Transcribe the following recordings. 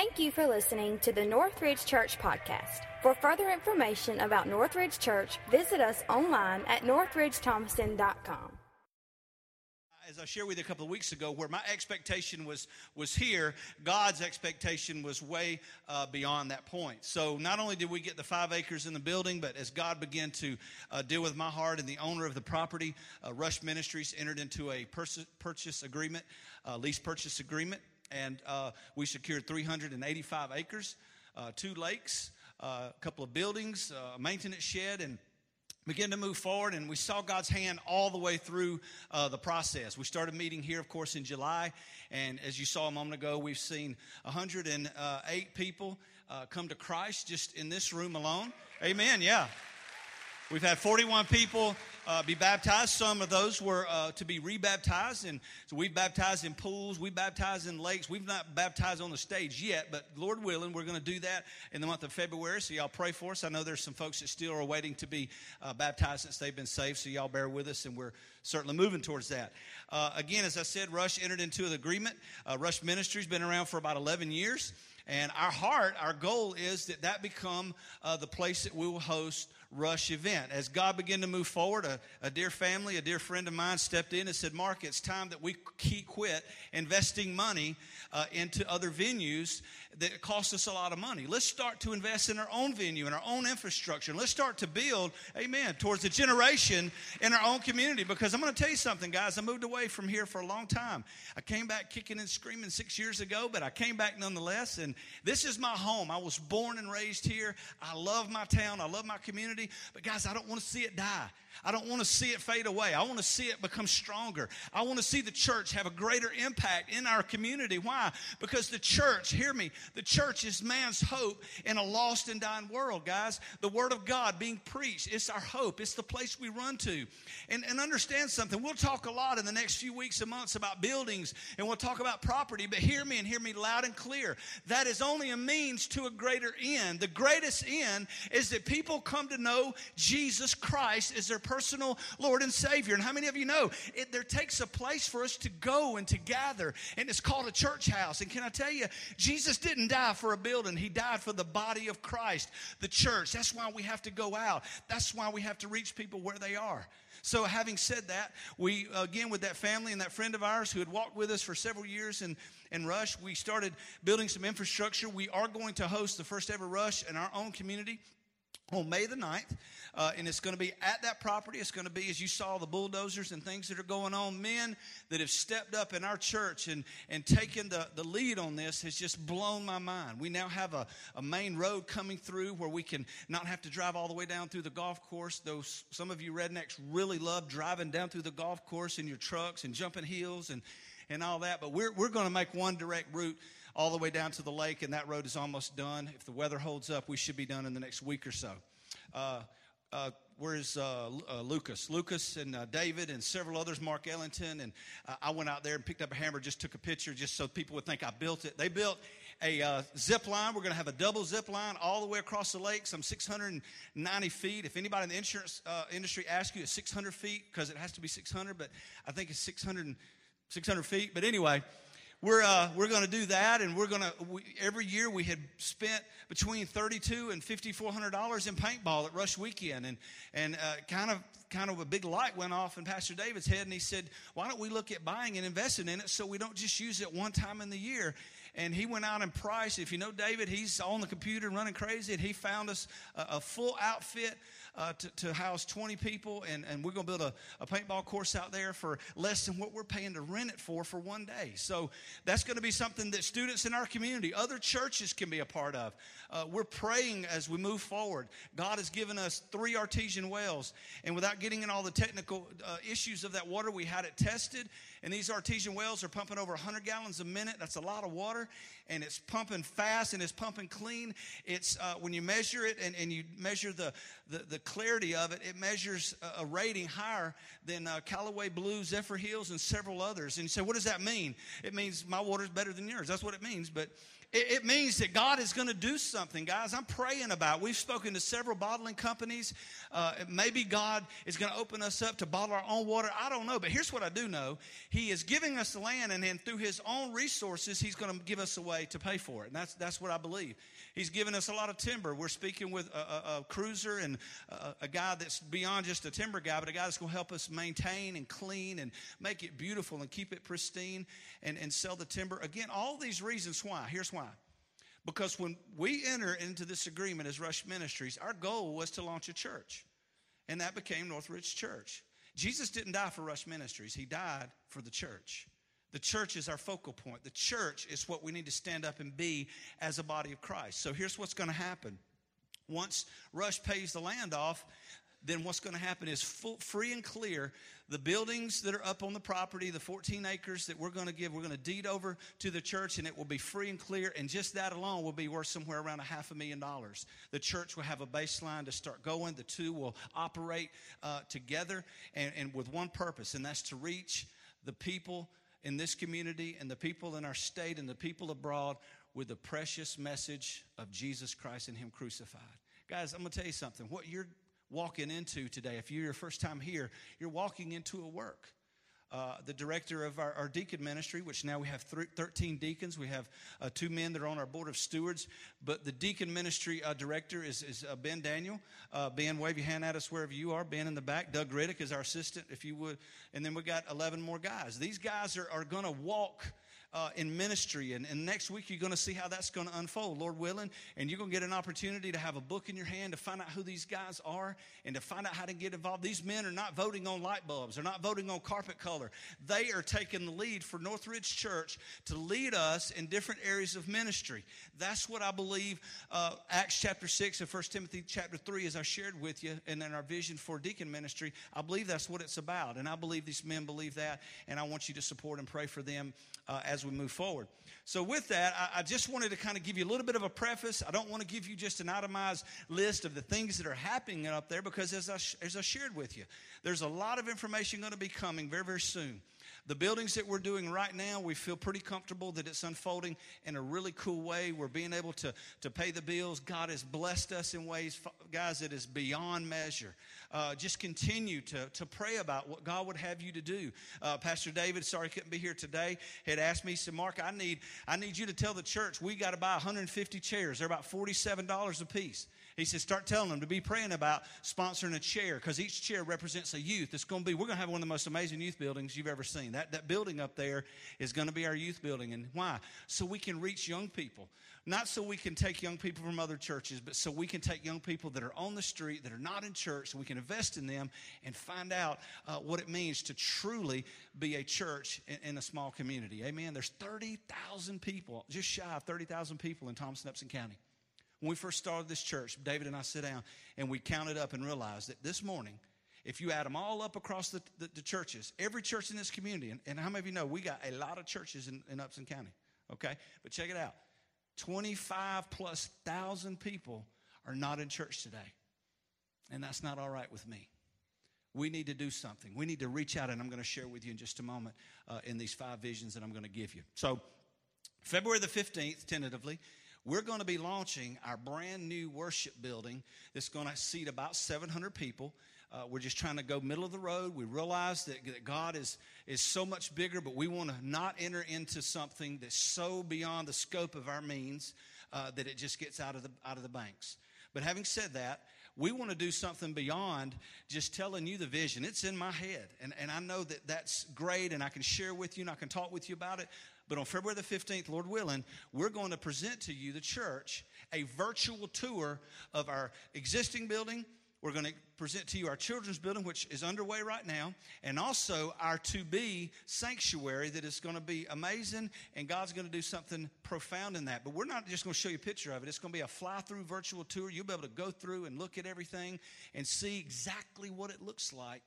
Thank you for listening to the Northridge Church podcast. For further information about Northridge Church, visit us online at northridgethompson.com as I shared with you a couple of weeks ago, where my expectation was was here, God's expectation was way uh, beyond that point. So not only did we get the five acres in the building, but as God began to uh, deal with my heart and the owner of the property, uh, Rush Ministries entered into a purchase, purchase agreement, uh, lease purchase agreement, and uh, we secured 385 acres, uh, two lakes, a couple of buildings, a maintenance shed, and begin to move forward and we saw god's hand all the way through uh, the process. We started meeting here of course in july and as you saw a moment ago we've seen 108 people uh, come to christ just in this room alone. Amen yeah. We've had 41 people uh, be baptized. Some of those were uh, to be rebaptized, and so we've baptized in pools, we baptized in lakes. We've not baptized on the stage yet, but Lord willing, we're going to do that in the month of February. So y'all pray for us. I know there's some folks that still are waiting to be uh, baptized since they've been saved. So y'all bear with us, and we're certainly moving towards that. Uh, again, as I said, Rush entered into an agreement. Uh, Rush Ministries been around for about 11 years. And our heart, our goal is that that become uh, the place that we will host rush event. As God began to move forward, a, a, dear family, a dear friend of mine stepped in and said, Mark, it's time that we quit investing money uh, into other venues that cost us a lot of money. Let's start to invest in our own venue and our own infrastructure. Let's start to build, amen, towards a generation in our own community. Because I'm going to tell you something, guys. I moved away from here for a long time. I came back kicking and screaming six years ago, but I came back nonetheless. And this is my home. I was born and raised here. I love my town. I love my community. But guys, I don't want to see it die. I don't want to see it fade away. I want to see it become stronger. I want to see the church have a greater impact in our community. Why? Because the church, hear me, the church is man's hope in a lost and dying world, guys. The word of God being preached, it's our hope. It's the place we run to. And, and understand something. We'll talk a lot in the next few weeks and months about buildings and we'll talk about property, but hear me and hear me loud and clear. That is only a means to a greater end. The greatest end is that people come to know Jesus Christ as their personal Lord and Savior. And how many of you know it, there takes a place for us to go and to gather, and it's called a church house. And can I tell you, Jesus didn't die for a building, He died for the body of Christ, the church. That's why we have to go out, that's why we have to reach people where they are. So, having said that, we, again, with that family and that friend of ours who had walked with us for several years in, in Rush, we started building some infrastructure. We are going to host the first ever Rush in our own community on May the 9th. Uh, and it's going to be at that property. It's going to be, as you saw, the bulldozers and things that are going on. Men that have stepped up in our church and, and taken the, the lead on this has just blown my mind. We now have a, a main road coming through where we can not have to drive all the way down through the golf course. though some of you rednecks really love driving down through the golf course in your trucks and jumping hills and, and all that. But we're, we're going to make one direct route all the way down to the lake, and that road is almost done. If the weather holds up, we should be done in the next week or so. Uh, uh, where's uh, uh, Lucas? Lucas and uh, David and several others, Mark Ellington. And uh, I went out there and picked up a hammer, just took a picture just so people would think I built it. They built a uh, zip line. We're going to have a double zip line all the way across the lake, some 690 feet. If anybody in the insurance industry asks you, it's 600 feet because it has to be 600, but I think it's 600, 600 feet. But anyway, we're, uh, we're going to do that and we're going to every year we had spent between 32 and 5400 dollars in paintball at rush weekend and and uh, kind of kind of a big light went off in pastor david's head and he said why don't we look at buying and investing in it so we don't just use it one time in the year? And he went out and priced if you know david he's on the computer running crazy and he found us a, a full outfit uh, to, to, house 20 people, and, and we're going to build a, a, paintball course out there for less than what we're paying to rent it for for one day. So that's going to be something that students in our community, other churches can be a part of. Uh, we're praying as we move forward. God has given us three artesian wells, and without getting in all the technical uh, issues of that water, we had it tested, and these artesian wells are pumping over 100 gallons a minute. That's a lot of water, and it's pumping fast and it's pumping clean. It's uh, when you measure it and, and you measure the, the, the clarity of it, it measures a, rating higher than uh, Callaway Blue, Zephyrhills, and several others. And you say, what does that mean? It means my water is better than yours. That's what it means. But it, it means that God is going to do something, guys. I'm praying about. We've spoken to several bottling companies. Uh, maybe God is going to open us up to bottle our own water. I don't know, but here's what I do know: He is giving us the land, and then through His own resources, He's going to give us a way to pay for it. And that's, that's what I believe. He's given us a lot of timber. We're speaking with a, a, a cruiser and a, a, guy that's beyond just a timber guy, but a guy that's going to help us maintain and clean and make it beautiful and keep it pristine and, and sell the timber. Again, all these reasons why. Here's why. Because when we enter into this agreement as Rush Ministries, our goal was to launch a church. And that became Northridge Church. Jesus didn't die for Rush Ministries, He died for the church. The church is our focal point. The church is what we need to stand up and be as a body of Christ. So here's what's going to happen. Once Rush pays the land off, then what's going to happen is full, free and clear the buildings that are up on the property, the 14 acres that we're going to give, we're going to deed over to the church and it will be free and clear. And just that alone will be worth somewhere around a half a million dollars. The church will have a baseline to start going. The two will operate uh, together and, and with one purpose, and that's to reach the people in this community and the people in our state and the people abroad with the precious message of Jesus Christ and Him crucified. Guys, I'm going to tell you something. What you're walking into today, if you're your first time here, you're walking into a work. Uh, the director of our, our, deacon ministry, which now we have 13 deacons. We have uh, two men that are on our board of stewards. But the deacon ministry uh, director is, is uh, Ben Daniel. Uh, ben, wave your hand at us wherever you are. Ben in the back. Doug Riddick is our assistant, if you would. And then we got 11 more guys. These guys are, are going to walk uh, in ministry. And, and next week, you're going to see how that's going to unfold, Lord willing. And you're going to get an opportunity to have a book in your hand to find out who these guys are and to find out how to get involved. These men are not voting on light bulbs, they're not voting on carpet color. They are taking the lead for Northridge Church to lead us in different areas of ministry. That's what I believe uh, Acts chapter 6 and 1 Timothy chapter 3, as I shared with you, and in our vision for deacon ministry, I believe that's what it's about. And I believe these men believe that. And I want you to support and pray for them uh, as we move forward. So, with that, I, I, just wanted to kind of give you a little bit of a preface. I don't want to give you just an itemized list of the things that are happening up there because, as I, as I shared with you, there's a lot of information going to be coming very, very soon. The buildings that we're doing right now, we feel pretty comfortable that it's unfolding in a really cool way. We're being able to, to pay the bills. God has blessed us in ways, guys, that is beyond measure. Uh, just continue to, to pray about what God would have you to do. Uh, Pastor David, sorry couldn't be here today, had asked me, he said, Mark, I need, I need you to tell the church we got to buy 150 chairs. They're about $47 a piece. He said, start telling them to be praying about sponsoring a chair because each chair represents a youth. It's going to be, we're going to have one of the most amazing youth buildings you've ever seen. That, that building up there is going to be our youth building. And why? So we can reach young people. Not so we can take young people from other churches, but so we can take young people that are on the street, that are not in church, so we can invest in them and find out uh, what it means to truly be a church in, in a small community. Amen. There's 30,000 people, just shy of 30,000 people in Thomaston Upson County. When we first started this church, David and I sit down and we counted up and realized that this morning, if you add them all up across the, the, the churches, every church in this community, and, and, how many of you know we got a lot of churches in, in Upson County, okay? But check it out 25 plus thousand people are not in church today. And that's not all right with me. We need to do something. We need to reach out, and I'm going to share with you in just a moment uh, in these five visions that I'm going to give you. So, February the 15th, tentatively, we're going to be launching our brand new worship building that's going to seat about 700 people. Uh, we're just trying to go middle of the road. We realize that, that God is, is so much bigger, but we want to not enter into something that's so beyond the scope of our means uh, that it just gets out of, the, out of the banks. But having said that, we want to do something beyond just telling you the vision. It's in my head. And, and I know that that's great, and I can share with you and I can talk with you about it. But on February the 15th, Lord willing, we're going to present to you, the church, a virtual tour of our existing building. We're going to present to you our children's building, which is underway right now, and also our to be sanctuary that is going to be amazing, and God's going to do something profound in that. But we're not just going to show you a picture of it, it's going to be a fly through virtual tour. You'll be able to go through and look at everything and see exactly what it looks like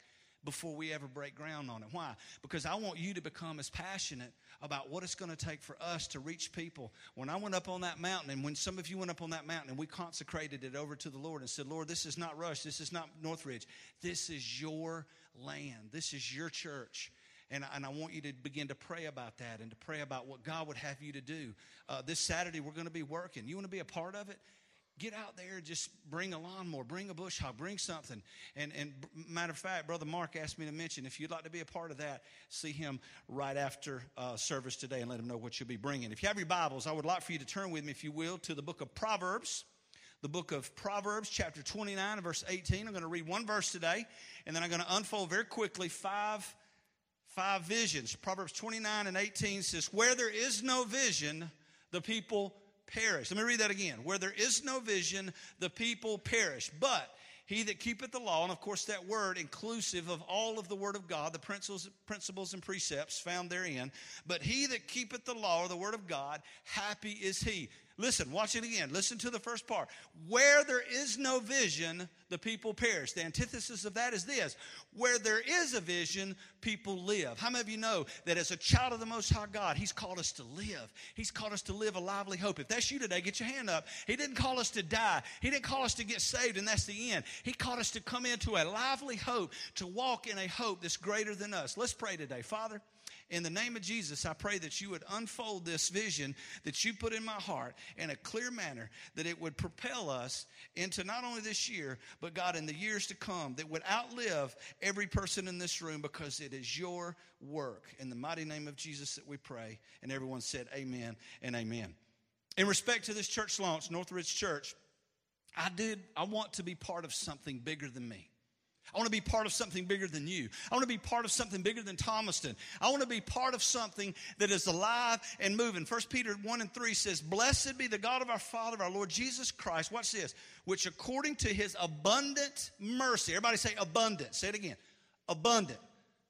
before we ever break ground on it. Why? Because I want you to become as passionate about what it's going to take for us to reach people. When I went up on that mountain, and when some of you went up on that mountain and we consecrated it over to the Lord and said, Lord, this is not Rush, this is not Northridge, this is your land, this is your church. And, and I want you to begin to pray about that and to pray about what God would have you to do. Uh, this Saturday, we're going to be working. You want to be a part of it? Get out there just bring a lawnmower bring a bush hog bring something. And and matter of fact brother mark asked me to mention if you'd like to be a part of that see him right after uh, service today and let him know what you'll be bringing. If you have your bibles i would like for you to turn with me if you will to the book of proverbs. The book of proverbs chapter 29 verse 18 i'm going to read one verse today and then i'm going to unfold very quickly five five visions. Proverbs 29 and 18 says where there is no vision the people perish. Let me read that again. Where there is no vision, the people perish. But he that keepeth the law, and of course that word inclusive of all of the word of God, the principles, principles and precepts found therein. But he that keepeth the law or the word of God, happy is he. Listen, watch it again. Listen to the first part. Where there is no vision, the people perish. The antithesis of that is this where there is a vision, people live. How many of you know that as a child of the Most High God, He's called us to live? He's called us to live a lively hope. If that's you today, get your hand up. He didn't call us to die, He didn't call us to get saved, and that's the end. He called us to come into a lively hope, to walk in a hope that's greater than us. Let's pray today. Father, in the name of Jesus, I pray that you would unfold this vision that you put in my heart in a clear manner, that it would propel us into not only this year, but God, in the years to come, that would outlive every person in this room because it is your work. In the mighty name of Jesus that we pray. And everyone said, Amen and Amen. In respect to this church launch, Northridge Church, I did, I want to be part of something bigger than me. I want to be part of something bigger than you. I want to be part of something bigger than Thomaston. I want to be part of something that is alive and moving. 1 Peter 1 and 3 says, Blessed be the God of our Father, our Lord Jesus Christ. Watch this. Which according to his abundant mercy, everybody say abundant. Say it again. Abundant.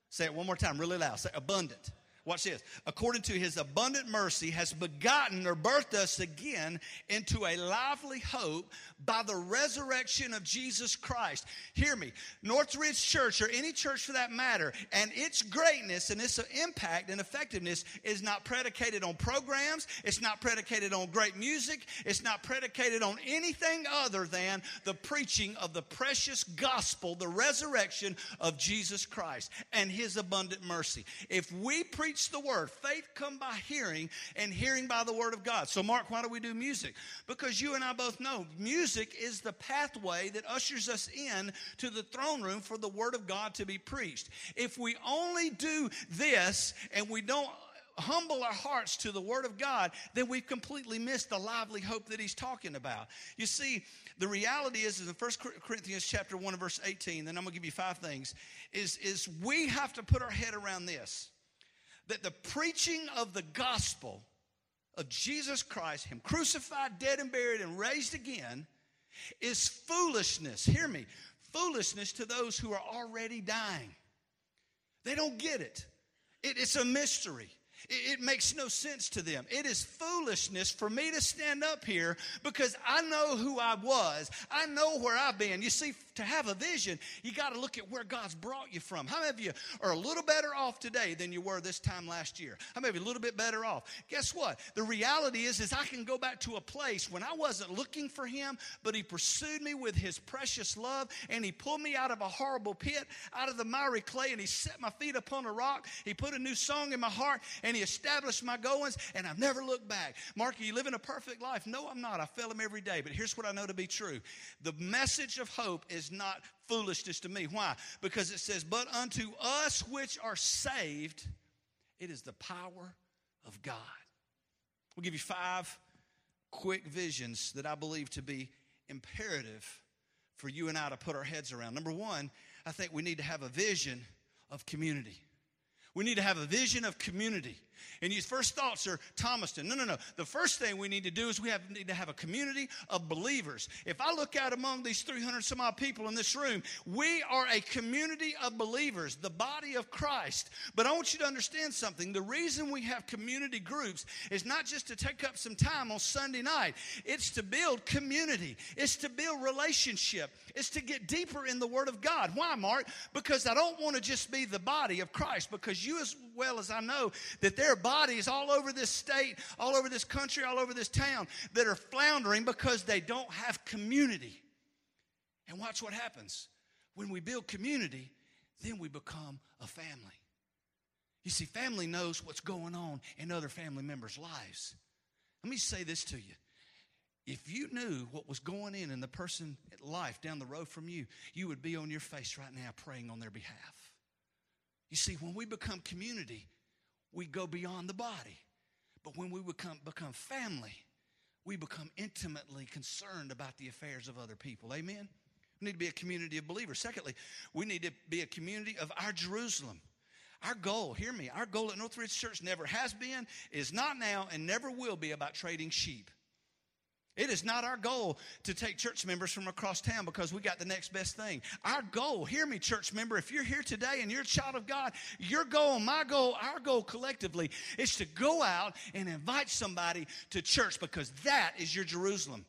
Say it one more time, really loud. Say abundant Watch this. According to his abundant mercy, has begotten or birthed us again into a lively hope by the resurrection of Jesus Christ. Hear me. Northridge Church, or any church for that matter, and its greatness and its impact and effectiveness is not predicated on programs, it's not predicated on great music, it's not predicated on anything other than the preaching of the precious gospel, the resurrection of Jesus Christ and his abundant mercy. If we preach preach the word. Faith come by hearing, and hearing by the word of God. So, Mark, why do we do music? Because you and I both know music is the pathway that ushers us in to the throne room for the word of God to be preached. If we only do this and we don't humble our hearts to the Word of God, then we've completely missed the lively hope that He's talking about. You see, the reality is, is in 1 Corinthians chapter 1 verse 18, then I'm going to give you five things, is, is we have to put our head around this that the preaching of the gospel of Jesus Christ, Him crucified, dead, and buried, and raised again, is foolishness. Hear me foolishness to those who are already dying. They don't get it, it it's a mystery. It, makes no sense to them. It is foolishness for me to stand up here because I know who I was. I know where I've been. You see, to have a vision, you got to look at where God's brought you from. How many of you are a little better off today than you were this time last year? How many of you a little bit better off? Guess what? The reality is, is I can go back to a place when I wasn't looking for Him, but He pursued me with His precious love, and He pulled me out of a horrible pit, out of the miry clay, and He set my feet upon a rock. He put a new song in my heart, and He established my goings, and I've never looked back. Mark, are you living a perfect life? No, I'm not. I fail Him every day, but here's what I know to be true: the message of hope is is not foolishness to me. Why? Because it says, But unto us which are saved, it is the power of God. We'll give you five quick visions that I believe to be imperative for you and I to put our heads around. Number one, I think we need to have a vision of community. We need to have a vision of community. And your first thoughts are Thomaston. No, no, no. The first thing we need to do is we have, need to have a community of believers. If I look out among these 300 some odd people in this room, we are a community of believers, the body of Christ. But I want you to understand something. The reason we have community groups is not just to take up some time on Sunday night, it's to build community, it's to build relationship, it's to get deeper in the Word of God. Why, Mark? Because I don't want to just be the body of Christ, because you, as well as I know, that there are bodies all over this state, all over this country, all over this town that are floundering because they don't have community. And watch what happens. When we build community, then we become a family. You see, family knows what's going on in other family members' lives. Let me say this to you If you knew what was going in in the person's life down the road from you, you would be on your face right now praying on their behalf. You see, when we become community, we go beyond the body. But when we become, become family, we become intimately concerned about the affairs of other people. Amen? We need to be a community of believers. Secondly, we need to be a community of our Jerusalem. Our goal, hear me, our goal at Northridge Church never has been, is not now, and never will be about trading sheep. It is not our goal to take church members from across town because we got the next best thing. Our goal, hear me, church member, if you're here today and you're a child of God, your goal, my goal, our goal collectively is to go out and invite somebody to church because that is your Jerusalem.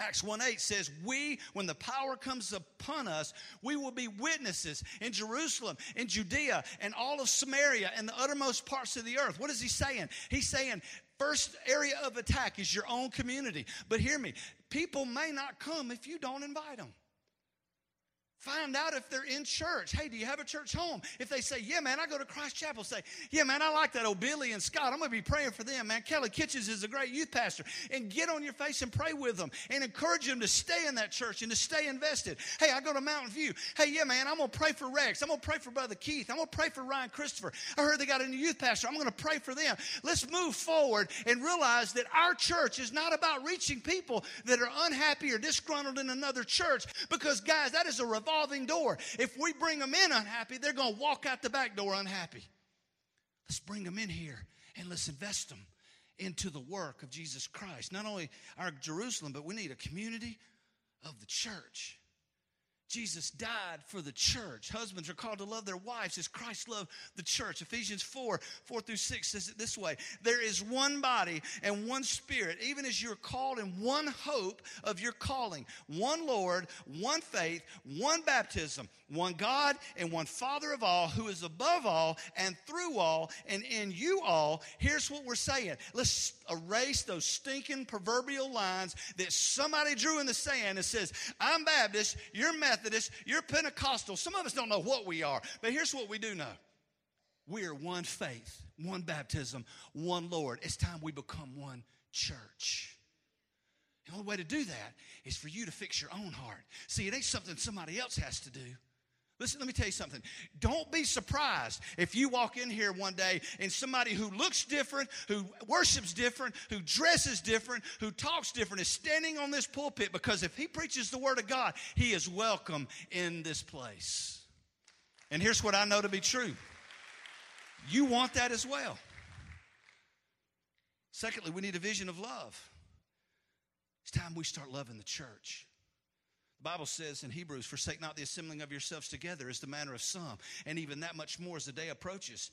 Acts 1 8 says, We, when the power comes upon us, we will be witnesses in Jerusalem, in Judea, and all of Samaria, and the uttermost parts of the earth. What is he saying? He's saying, First area of attack is your own community. But hear me, people may not come if you don't invite them. Find out if they're in church. Hey, do you have a church home? If they say, Yeah, man, I go to Christ Chapel, say, Yeah, man, I like that old Billy and Scott. I'm going to be praying for them, man. Kelly Kitchens is a great youth pastor. And get on your face and pray with them and encourage them to stay in that church and to stay invested. Hey, I go to Mountain View. Hey, yeah, man, I'm going to pray for Rex. I'm going to pray for Brother Keith. I'm going to pray for Ryan Christopher. I heard they got a new youth pastor. I'm going to pray for them. Let's move forward and realize that our church is not about reaching people that are unhappy or disgruntled in another church because, guys, that is a revolving door. If we bring them in unhappy, they're going to walk out the back door unhappy. Let's bring them in here and let's invest them into the work of Jesus Christ. Not only our Jerusalem, but we need a community of the church. Jesus died for the church. Husbands are called to love their wives as Christ loved the church. Ephesians 4 4 through 6 says it this way There is one body and one spirit, even as you're called in one hope of your calling, one Lord, one faith, one baptism, one God, and one Father of all, who is above all and through all and in you all. Here's what we're saying let's erase those stinking proverbial lines that somebody drew in the sand that says, I'm Baptist, you're Methodist, you're Pentecostal. Some of us don't know what we are, but here's what we do know we are one faith, one baptism, one Lord. It's time we become one church. The only way to do that is for you to fix your own heart. See, it ain't something somebody else has to do. Listen, let me tell you something. Don't be surprised if you walk in here one day and somebody who looks different, who worships different, who dresses different, who talks different is standing on this pulpit because if he preaches the Word of God, he is welcome in this place. And here's what I know to be true you want that as well. Secondly, we need a vision of love. It's time we start loving the church. The Bible says in Hebrews, forsake not the assembling of yourselves together as the manner of some, and even that much more as the day approaches.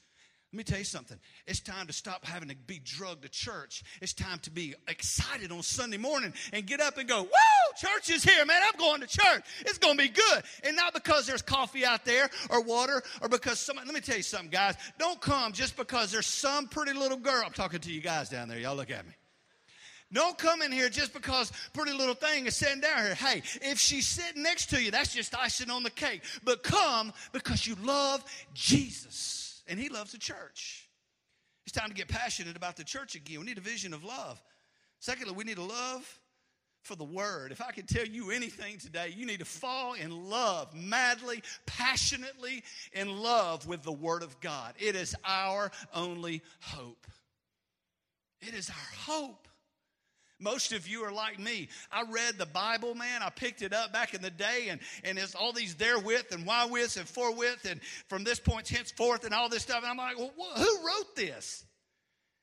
Let me tell you something. It's time to stop having to be drugged to church. It's time to be excited on Sunday morning and get up and go, Woo! Church is here, man. I'm going to church. It's going to be good. And not because there's coffee out there or water or because somebody, let me tell you something, guys. Don't come just because there's some pretty little girl. I'm talking to you guys down there. Y'all look at me. Don't come in here just because pretty little thing is sitting down here. Hey, if she's sitting next to you, that's just icing on the cake. But come because you love Jesus and he loves the church. It's time to get passionate about the church again. We need a vision of love. Secondly, we need a love for the word. If I could tell you anything today, you need to fall in love, madly, passionately in love with the word of God. It is our only hope. It is our hope. Most of you are like me. I read the Bible, man. I picked it up back in the day, and, and it's all these therewith and why with and for with, and from this point henceforth, and all this stuff. And I'm like, well, who wrote this?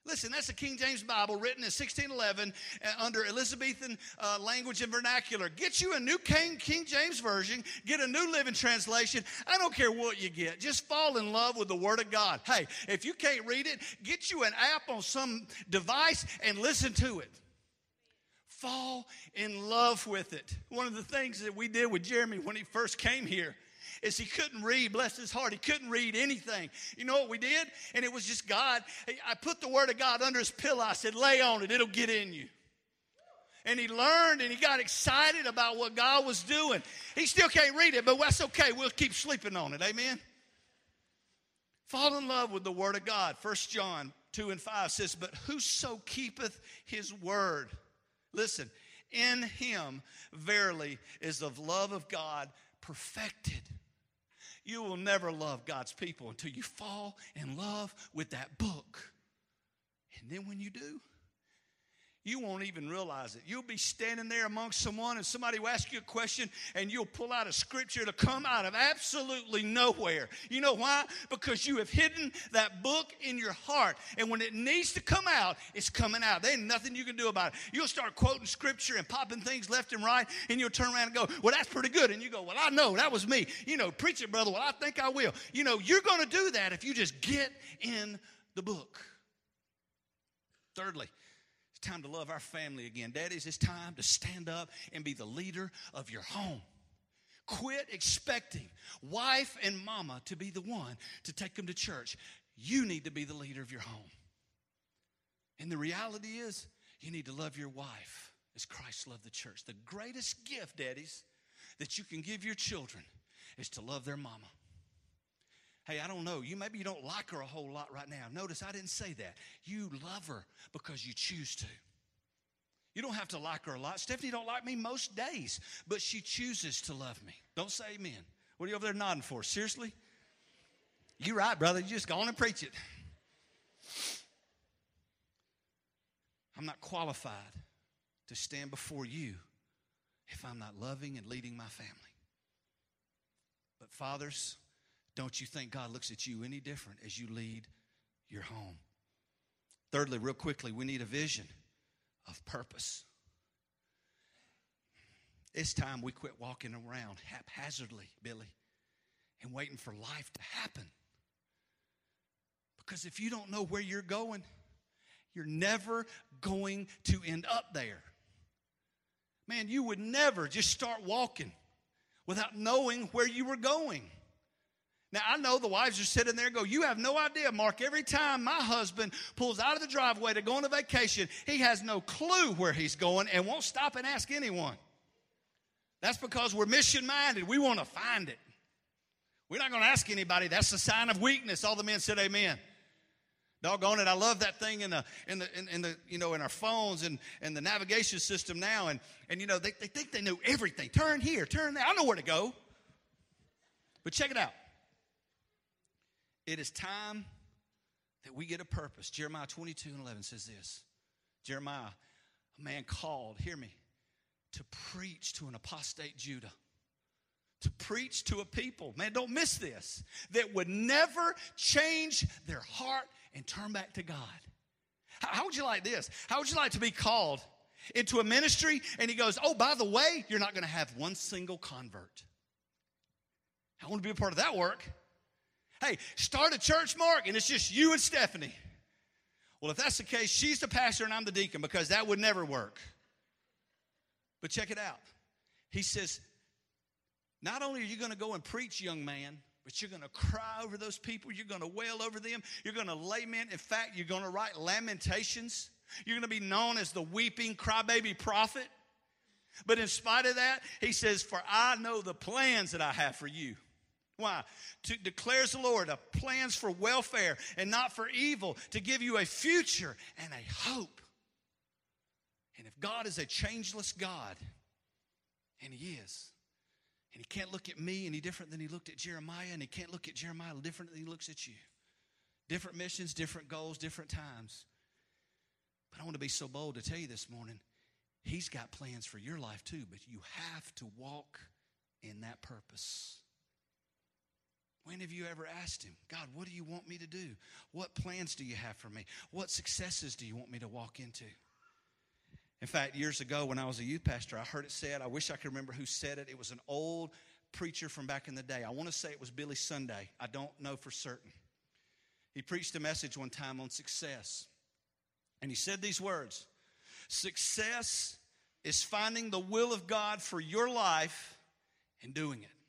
Listen, that's the King James Bible written in 1611 uh, under Elizabethan uh, language and vernacular. Get you a new King, King James Version, get a new living translation. I don't care what you get. Just fall in love with the Word of God. Hey, if you can't read it, get you an app on some device and listen to it fall in love with it. One of the things that we did with Jeremy when he first came here is he couldn't read, bless his heart, he couldn't read anything. You know what we did? And it was just God. I put the word of God under his pillow. I said, lay on it, it'll get in you. And he learned and he got excited about what God was doing. He still can't read it, but that's okay. We'll keep sleeping on it. Amen. Fall in love with the word of God. First John 2 and 5 says, But whoso keepeth his word Listen, in him verily is the love of God perfected. You will never love God's people until you fall in love with that book. And then when you do, you won't even realize it. You'll be standing there amongst someone and somebody will ask you a question and you'll pull out a scripture to come out of absolutely nowhere. You know why? Because you have hidden that book in your heart. And when it needs to come out, it's coming out. There ain't nothing you can do about it. You'll start quoting scripture and popping things left and right and you'll turn around and go, well, that's pretty good. And you go, well, I know, that was me. You know, preach it, brother. Well, I think I will. You know, you're going to do that if you just get in the book. Thirdly, time to love our family again. Daddies, it's time to stand up and be the leader of your home. Quit expecting wife and mama to be the one to take them to church. You need to be the leader of your home. And the reality is, you need to love your wife as Christ loved the church. The greatest gift, daddies, that you can give your children is to love their mama. Hey, I don't know. You maybe you don't like her a whole lot right now. Notice I didn't say that. You love her because you choose to. You don't have to like her a lot. Stephanie don't like me most days, but she chooses to love me. Don't say amen. What are you over there nodding for? Seriously? You're right, brother. You just go on and preach it. I'm not qualified to stand before you if I'm not loving and leading my family. But fathers, don't you think God looks at you any different as you lead your home? Thirdly, real quickly, we need a vision of purpose. It's time we quit walking around haphazardly, Billy, and waiting for life to happen. Because if you don't know where you're going, you're never going to end up there. Man, you would never just start walking without knowing where you were going. Now, I know the wives are sitting there go, You have no idea, Mark. Every time my husband pulls out of the driveway to go on a vacation, he has no clue where he's going and won't stop and ask anyone. That's because we're mission minded. We want to find it. We're not going to ask anybody. That's a sign of weakness. All the men said, Amen. Doggone it, I love that thing in the in the in, in, the you know in our phones and and the navigation system now. And and you know they, they think they know everything. Turn here, turn there. I know where to go. But check it out. It is time that we get a purpose. Jeremiah 22 and 11 says this Jeremiah, a man called, hear me, to preach to an apostate Judah. To preach to a people, man, don't miss this, that would never change their heart and turn back to God. How would you like this? How would you like to be called into a ministry and he goes, Oh, by the way, you're not going to have one single convert? I want to be a part of that work. Hey, start a church, Mark, and it's just you and Stephanie. Well, if that's the case, she's the pastor and I'm the deacon because that would never work. But check it out. He says, not only are you going to go and preach, young man, but you're going to cry over those people. You're going to wail over them. You're going to lament. In fact, you're going to write lamentations. You're going to be known as the weeping crybaby prophet. But in spite of that, he says, For I know the plans that I have for you. Why? To, declares the Lord, a plans for welfare and not for evil, to give you a future and a hope. And if God is a changeless God, and He is, and He can't look at me any different than He looked at Jeremiah, and He can't look at Jeremiah different than He looks at you. Different missions, different goals, different times. But I want to be so bold to tell you this morning, He's got plans for your life too, but you have to walk in that purpose. When have you ever asked Him, God, what do you want me to do? What plans do you have for me? What successes do you want me to walk into? In fact, years ago when I was a youth pastor, I heard it said, I wish I could remember who said it. It was an old preacher from back in the day. I want to say it was Billy Sunday. I don't know for certain. He preached a message one time on success. And he said these words Success is finding the will of God for your life and doing it.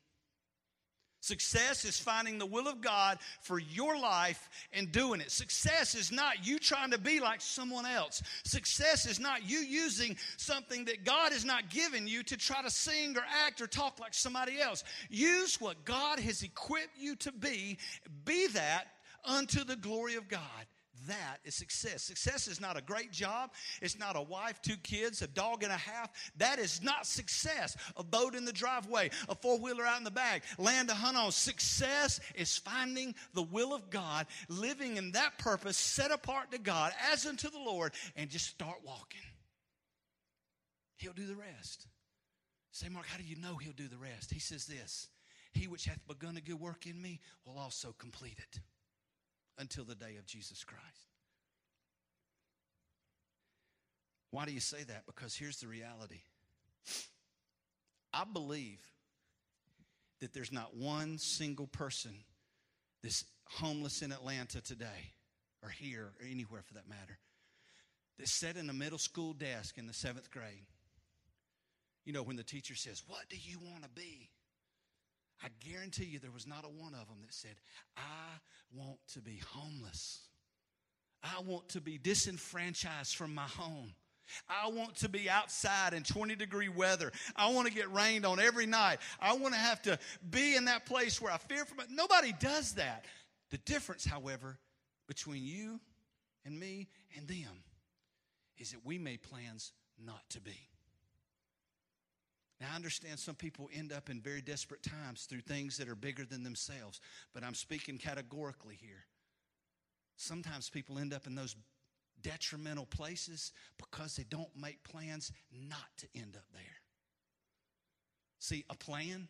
Success is finding the will of God for your life and doing it. Success is not you trying to be like someone else. Success is not you using something that God has not given you to try to sing or act or talk like somebody else. Use what God has equipped you to be, be that unto the glory of God. That is success. Success is not a great job. It's not a wife, two kids, a dog and a half. That is not success. A boat in the driveway, a four wheeler out in the back, land to hunt on. Success is finding the will of God, living in that purpose, set apart to God as unto the Lord, and just start walking. He'll do the rest. Say, Mark, how do you know he'll do the rest? He says this He which hath begun a good work in me will also complete it until the day of Jesus Christ. Why do you say that? Because here's the reality I believe that there's not one single person that's homeless in Atlanta today, or here, or anywhere for that matter, that sat in a middle school desk in the seventh grade you know, when the teacher says, What do you want to be? I guarantee you there was not a one of them that said, I want to be homeless. I want to be disenfranchised from my home. I want to be outside in 20 degree weather. I want to get rained on every night. I want to have to be in that place where I fear from it. Nobody does that. The difference, however, between you and me and them is that we made plans not to be. Now, I understand some people end up in very desperate times through things that are bigger than themselves, but I'm speaking categorically here. Sometimes people end up in those detrimental places because they don't make plans not to end up there. See, a plan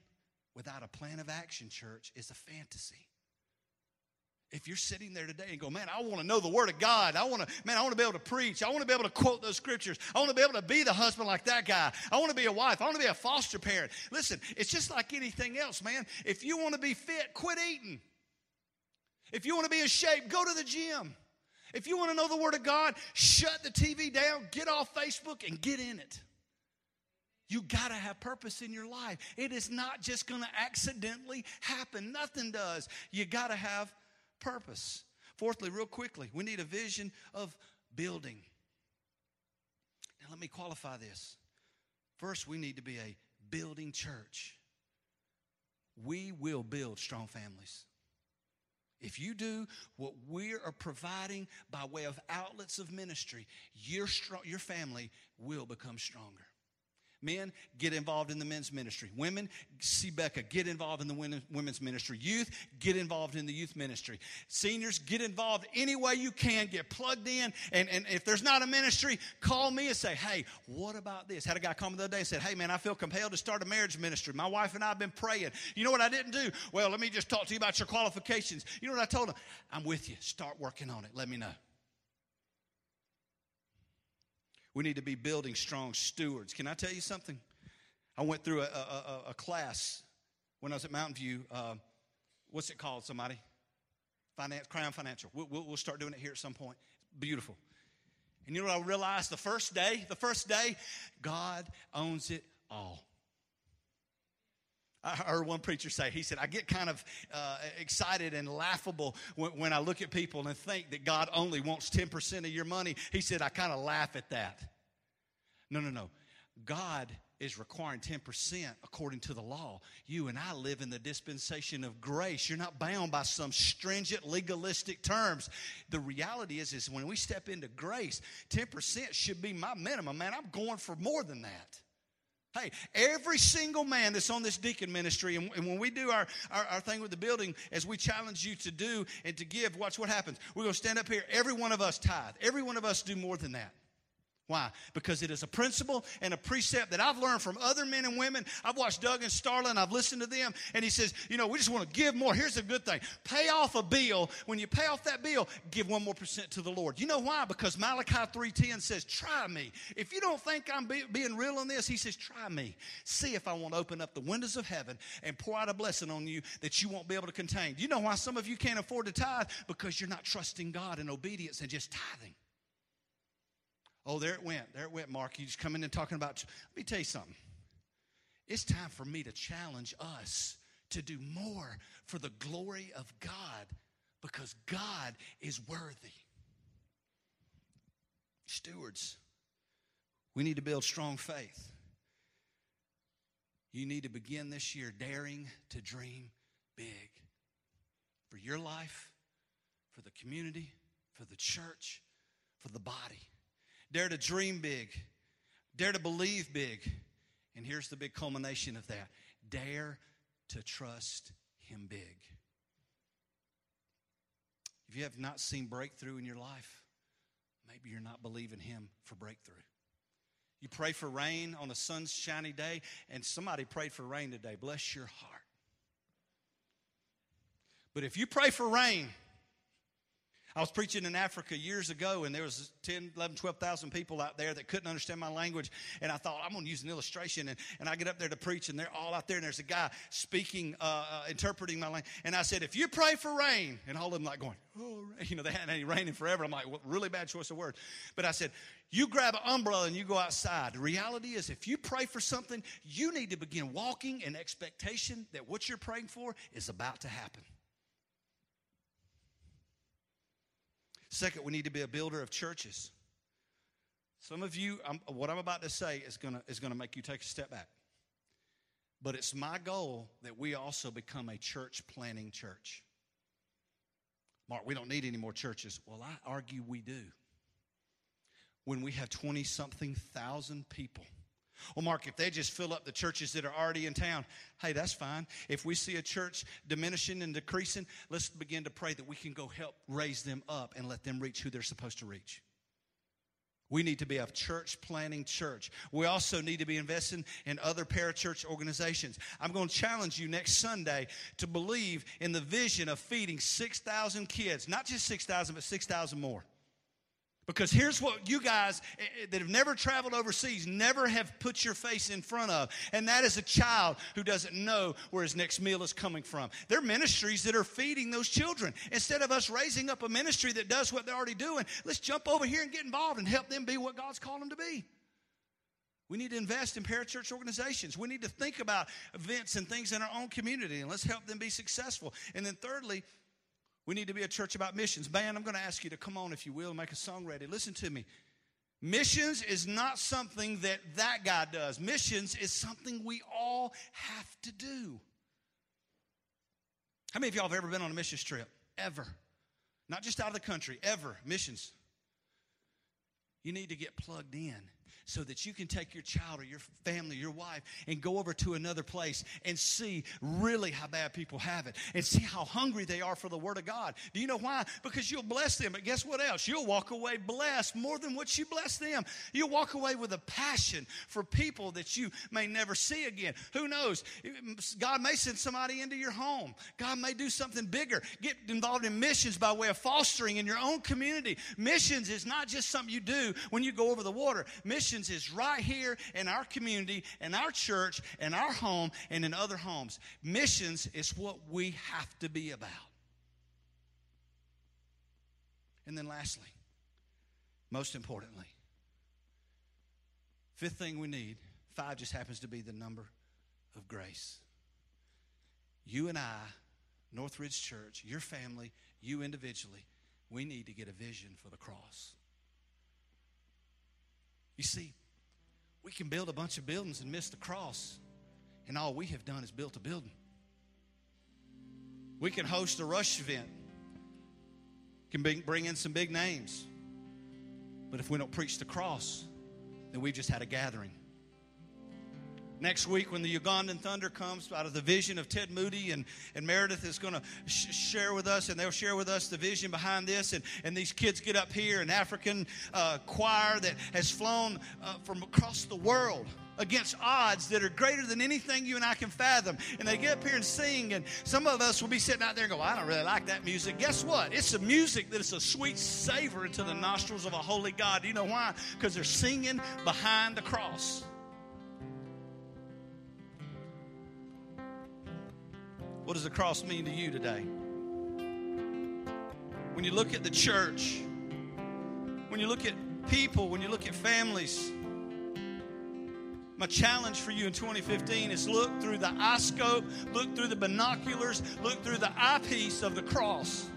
without a plan of action, church, is a fantasy if you're sitting there today and go, man, I want to know the Word of God. I want to, man, I want to be able to preach. I want to be able to quote those scriptures. I want to be able to be the husband like that guy. I want to be a wife. I want to be a foster parent. Listen, it's just like anything else, man. If you want to be fit, quit eating. If you want to be in shape, go to the gym. If you want to know the Word of God, shut the TV down, get off Facebook, and get in it. You got to have purpose in your life. It is not just going to accidentally happen. Nothing does. You got to have purpose. Fourthly, real quickly, we need a vision of building. Now, let me qualify this. First, we need to be a building church. We will build strong families. If you do what we are providing by way of outlets of ministry, your, strong, your family will become stronger. Men, get involved in the men's ministry. Women, see Becca, get involved in the women's ministry. Youth, get involved in the youth ministry. Seniors, get involved any way you can. Get plugged in. And, and if there's not a ministry, call me and say, hey, what about this? Had a guy call me the other day and said, hey, man, I feel compelled to start a marriage ministry. My wife and I have been praying. You know what I didn't do? Well, let me just talk to you about your qualifications. You know what I told him? I'm with you. Start working on it. Let me know. We need to be building strong stewards. Can I tell you something? I went through a, a, a class when I was at Mountain View. Uh, what's it called, somebody? Finance, Crown Financial. We'll, we'll, we'll start doing it here at some point. It's beautiful. And you know what I realized the first day? The first day, God owns it all. I heard one preacher say, he said, I get kind of uh, excited and laughable when, when, I look at people and think that God only wants 10% of your money. He said, I kind of laugh at that. No, no, no. God is requiring 10% according to the law. You and I live in the dispensation of grace. You're not bound by some stringent legalistic terms. The reality is, is when we step into grace, 10% should be my minimum. Man, I'm going for more than that. Hey, every single man that's on this deacon ministry, and, and when we do our, our, our, thing with the building, as we challenge you to do and to give, watch what happens. We're going to stand up here. Every one of us tithe. Every one of us do more than that. Why? Because it is a principle and a precept that I've learned from other men and women. I've watched Doug and Starlin, I've listened to them, and he says, you know, we just want to give more. Here's a good thing pay off a bill. When you pay off that bill, give one more percent to the Lord. You know why? Because Malachi 3.10 says, try me. If you don't think I'm be- being real on this, he says, try me. See if I won't open up the windows of heaven and pour out a blessing on you that you won't be able to contain. You know why some of you can't afford to tithe? Because you're not trusting God in obedience and just tithing. Oh, there it went. There it went, Mark. You just come in and talking about. Let me tell you something. It's time for me to challenge us to do more for the glory of God because God is worthy. Stewards, we need to build strong faith. You need to begin this year daring to dream big for your life, for the community, for the church, for the body. Dare to dream big. Dare to believe big. And here's the big culmination of that dare to trust Him big. If you have not seen breakthrough in your life, maybe you're not believing Him for breakthrough. You pray for rain on a sunshiny day, and somebody prayed for rain today. Bless your heart. But if you pray for rain, I was preaching in Africa years ago, and there was 10, 11, 12,000 people out there that couldn't understand my language. And I thought, I'm going to use an illustration. And, and I get up there to preach, and they're all out there, and there's a guy speaking, uh, uh, interpreting my language. And I said, if you pray for rain, and all of them like going, oh, you know, they hadn't any rain in forever. I'm like, well, really bad choice of words. But I said, you grab an umbrella and you go outside. The reality is, if you pray for something, you need to begin walking in expectation that what you're praying for is about to happen. Second, we need to be a builder of churches. Some of you, I'm, what I'm about to say is going is going to make you take a step back. But it's my goal that we also become a church planning church. Mark, we don't need any more churches. Well, I argue we do. When we have 20 something thousand people well, Mark, if they just fill up the churches that are already in town, hey, that's fine. If we see a church diminishing and decreasing, let's begin to pray that we can go help raise them up and let them reach who they're supposed to reach. We need to be a church planning church. We also need to be investing in other parachurch organizations. I'm going to challenge you next Sunday to believe in the vision of feeding 6,000 kids, not just 6,000, but 6,000 more. Because here's what you guys eh, eh, that have never traveled overseas never have put your face in front of, and that is a child who doesn't know where his next meal is coming from. There are ministries that are feeding those children. Instead of us raising up a ministry that does what they're already doing, let's jump over here and get involved and help them be what God's called them to be. We need to invest in parachurch organizations. We need to think about events and things in our own community, and let's help them be successful. And then, thirdly, we need to be a church about missions. Man, I'm going to ask you to come on, if you will, and make a song ready. Listen to me. Missions is not something that that guy does. Missions is something we all have to do. How many of y'all have ever been on a missions trip? Ever. Not just out of the country, ever. Missions. You need to get plugged in so that you can take your child or your family, your wife, and go over to another place and see really how bad people have it and see how hungry they are for the Word of God. Do you know why? Because you'll bless them, but guess what else? You'll walk away blessed more than what you bless them. You'll walk away with a passion for people that you may never see again. Who knows? God may send somebody into your home, God may do something bigger. Get involved in missions by way of fostering in your own community. Missions is not just something you do when you go over the water. Missions missions is right here in our community, in our church, in our home, and in other homes. Missions is what we have to be about. And then, lastly, most importantly, fifth thing we need, five just happens to be the number of grace. You and I, Northridge Church, your family, you individually, we need to get a vision for the cross. You see, we can build a bunch of buildings and miss the cross, and all we have done is built a building. We can host a rush event, can bring in some big names, but if we don't preach the cross, then we've just had a gathering. Next week, when the Ugandan Thunder comes out of the vision of Ted Moody, and, and Meredith is going to sh- share with us, and they'll share with us the vision behind this. And, and these kids get up here, an African uh, choir that has flown uh, from across the world against odds that are greater than anything you and I can fathom. And they get up here and sing, and some of us will be sitting out there and go, I don't really like that music. Guess what? It's a music that is a sweet savor into the nostrils of a holy God. Do you know why? Because they're singing behind the cross. What does the cross mean to you today? When you look at the church, when you look at people, when you look at families, my challenge for you in 2015 is look through the eye scope, look through the binoculars, look through the eyepiece of the cross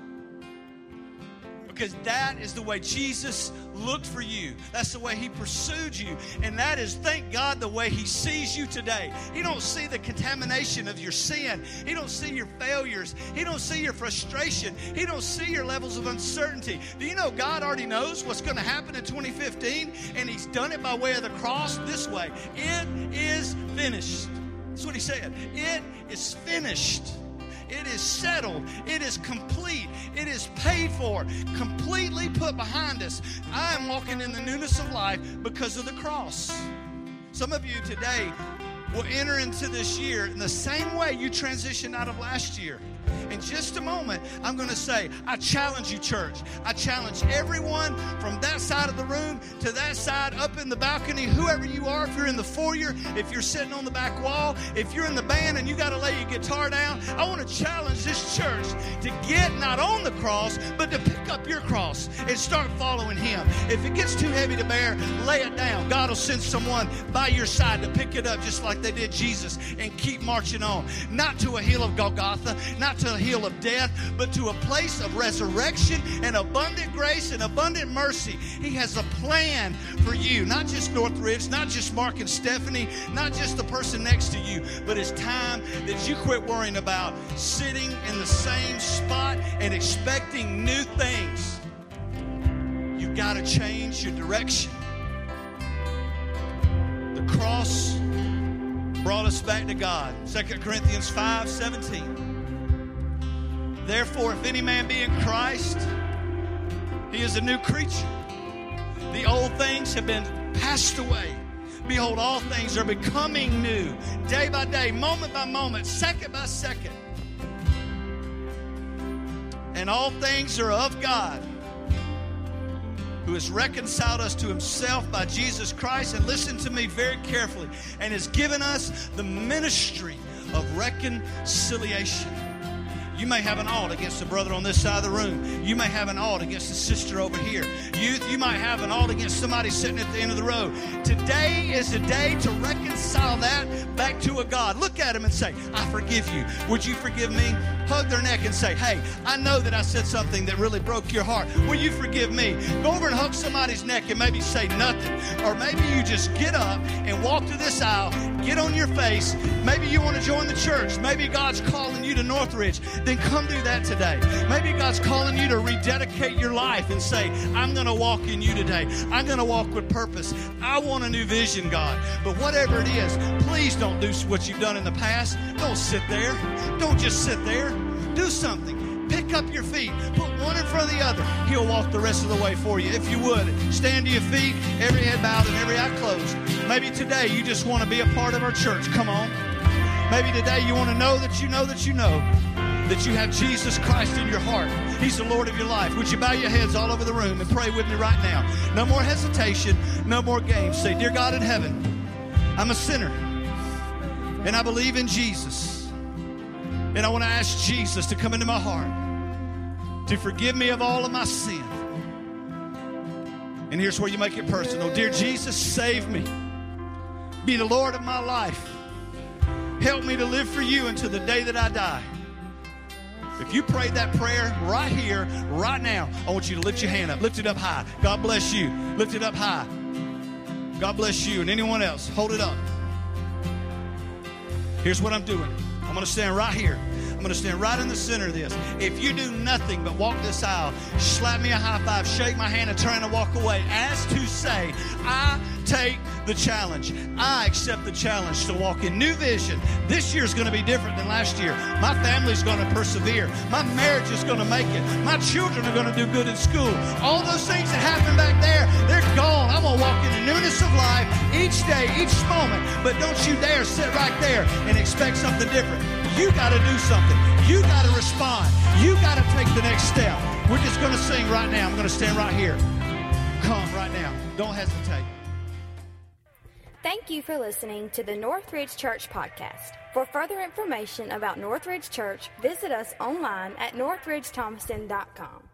because that is the way Jesus looked for you. That's the way he pursued you. And that is, thank God, the way he sees you today. He don't see the contamination of your sin. He don't see your failures. He don't see your frustration. He don't see your levels of uncertainty. Do you know God already knows what's going to happen in 2015? And he's done it by way of the cross this way. It is finished. That's what he said. It is finished. It is settled. It is complete. It is paid for, completely put behind us. I am walking in the newness of life because of the cross. Some of you today will enter into this year in the same way you transitioned out of last year. In just a moment, I'm going to say, I challenge you, church. I challenge everyone from that side of the room to that side, up in the balcony, whoever you are, if you're in the foyer, if you're sitting on the back wall, if you're in the band and you got to lay your guitar down, I want to challenge this church to get not on the cross, but to pick up your cross and start following Him. If it gets too heavy to bear, lay it down. God will send someone by your side to pick it up, just like they did Jesus, and keep marching on. Not to a hill of Golgotha, not to a hill of death, but to a place of resurrection and abundant grace and abundant mercy. He has a plan for you, not just Northridge, not just Mark and Stephanie, not just the person next to you, but it's time that you quit worrying about sitting in the same spot and expecting new things. You've got to change your direction. The cross brought us back to God. 2 Corinthians 5 17. Therefore, if any man be in Christ, he is a new creature. The old things have been passed away. Behold, all things are becoming new, day by day, moment by moment, second by second. And all things are of God, who has reconciled us to himself by Jesus Christ. And listen to me very carefully, and has given us the ministry of reconciliation. You may have an alt against a brother on this side of the room. You may have an alt against a sister over here. Youth, you might have an alt against somebody sitting at the end of the road. Today is the day to reconcile that back to a God. Look at him and say, I forgive you. Would you forgive me? Hug their neck and say, Hey, I know that I said something that really broke your heart. Will you forgive me? Go over and hug somebody's neck and maybe say nothing. Or maybe you just get up and walk to this aisle, get on your face. Maybe you want to join the church. Maybe God's calling you to Northridge then come do that today. Maybe God's calling you to rededicate your life and say, I'm going to walk in you today. I'm going to walk with purpose. I want a new vision, God. But whatever it is, please don't do what you've done in the past. Don't sit there. Don't just sit there. Do something. Pick up your feet. Put one in front of the other. He'll walk the rest of the way for you. If you would, stand to your feet, every head bowed and every eye closed. Maybe today you just want to be a part of our church. Come on. Maybe today you want to know that you know that you know that you have Jesus Christ in your heart. He's the Lord of your life. Would you bow your heads all over the room and pray with me right now? No more hesitation, no more games. Say, Dear God in heaven, I'm a sinner and I believe in Jesus. And I want to ask Jesus to come into my heart to forgive me of all of my sin. And here's where you make it personal. Dear Jesus, save me. Be the Lord of my life. Help me to live for you until the day that I die. If you prayed that prayer right here, right now, I want you to lift your hand up. Lift it up high. God bless you. Lift it up high. God bless you and anyone else. Hold it up. Here's what I'm doing. I'm going to stand right here. Going to stand right in the center of this. If you do nothing but walk this aisle, slap me a high five, shake my hand, and turn and walk away, as to say, I take the challenge. I accept the challenge to walk in new vision. This year is going to be different than last year. My family's going to persevere. My marriage is going to make it. My children are going to do good in school. All those things that happened back there, they're gone. I'm going to walk in the newness of life each day, each moment. But don't you dare sit right there and expect something different. You got to do something. You got to respond. You got to take the next step. We're just going to sing right now. I'm going to stand right here. Come right now. Don't hesitate. Thank you for listening to the Northridge Church Podcast. For further information about Northridge Church, visit us online at northridgethomaston.com.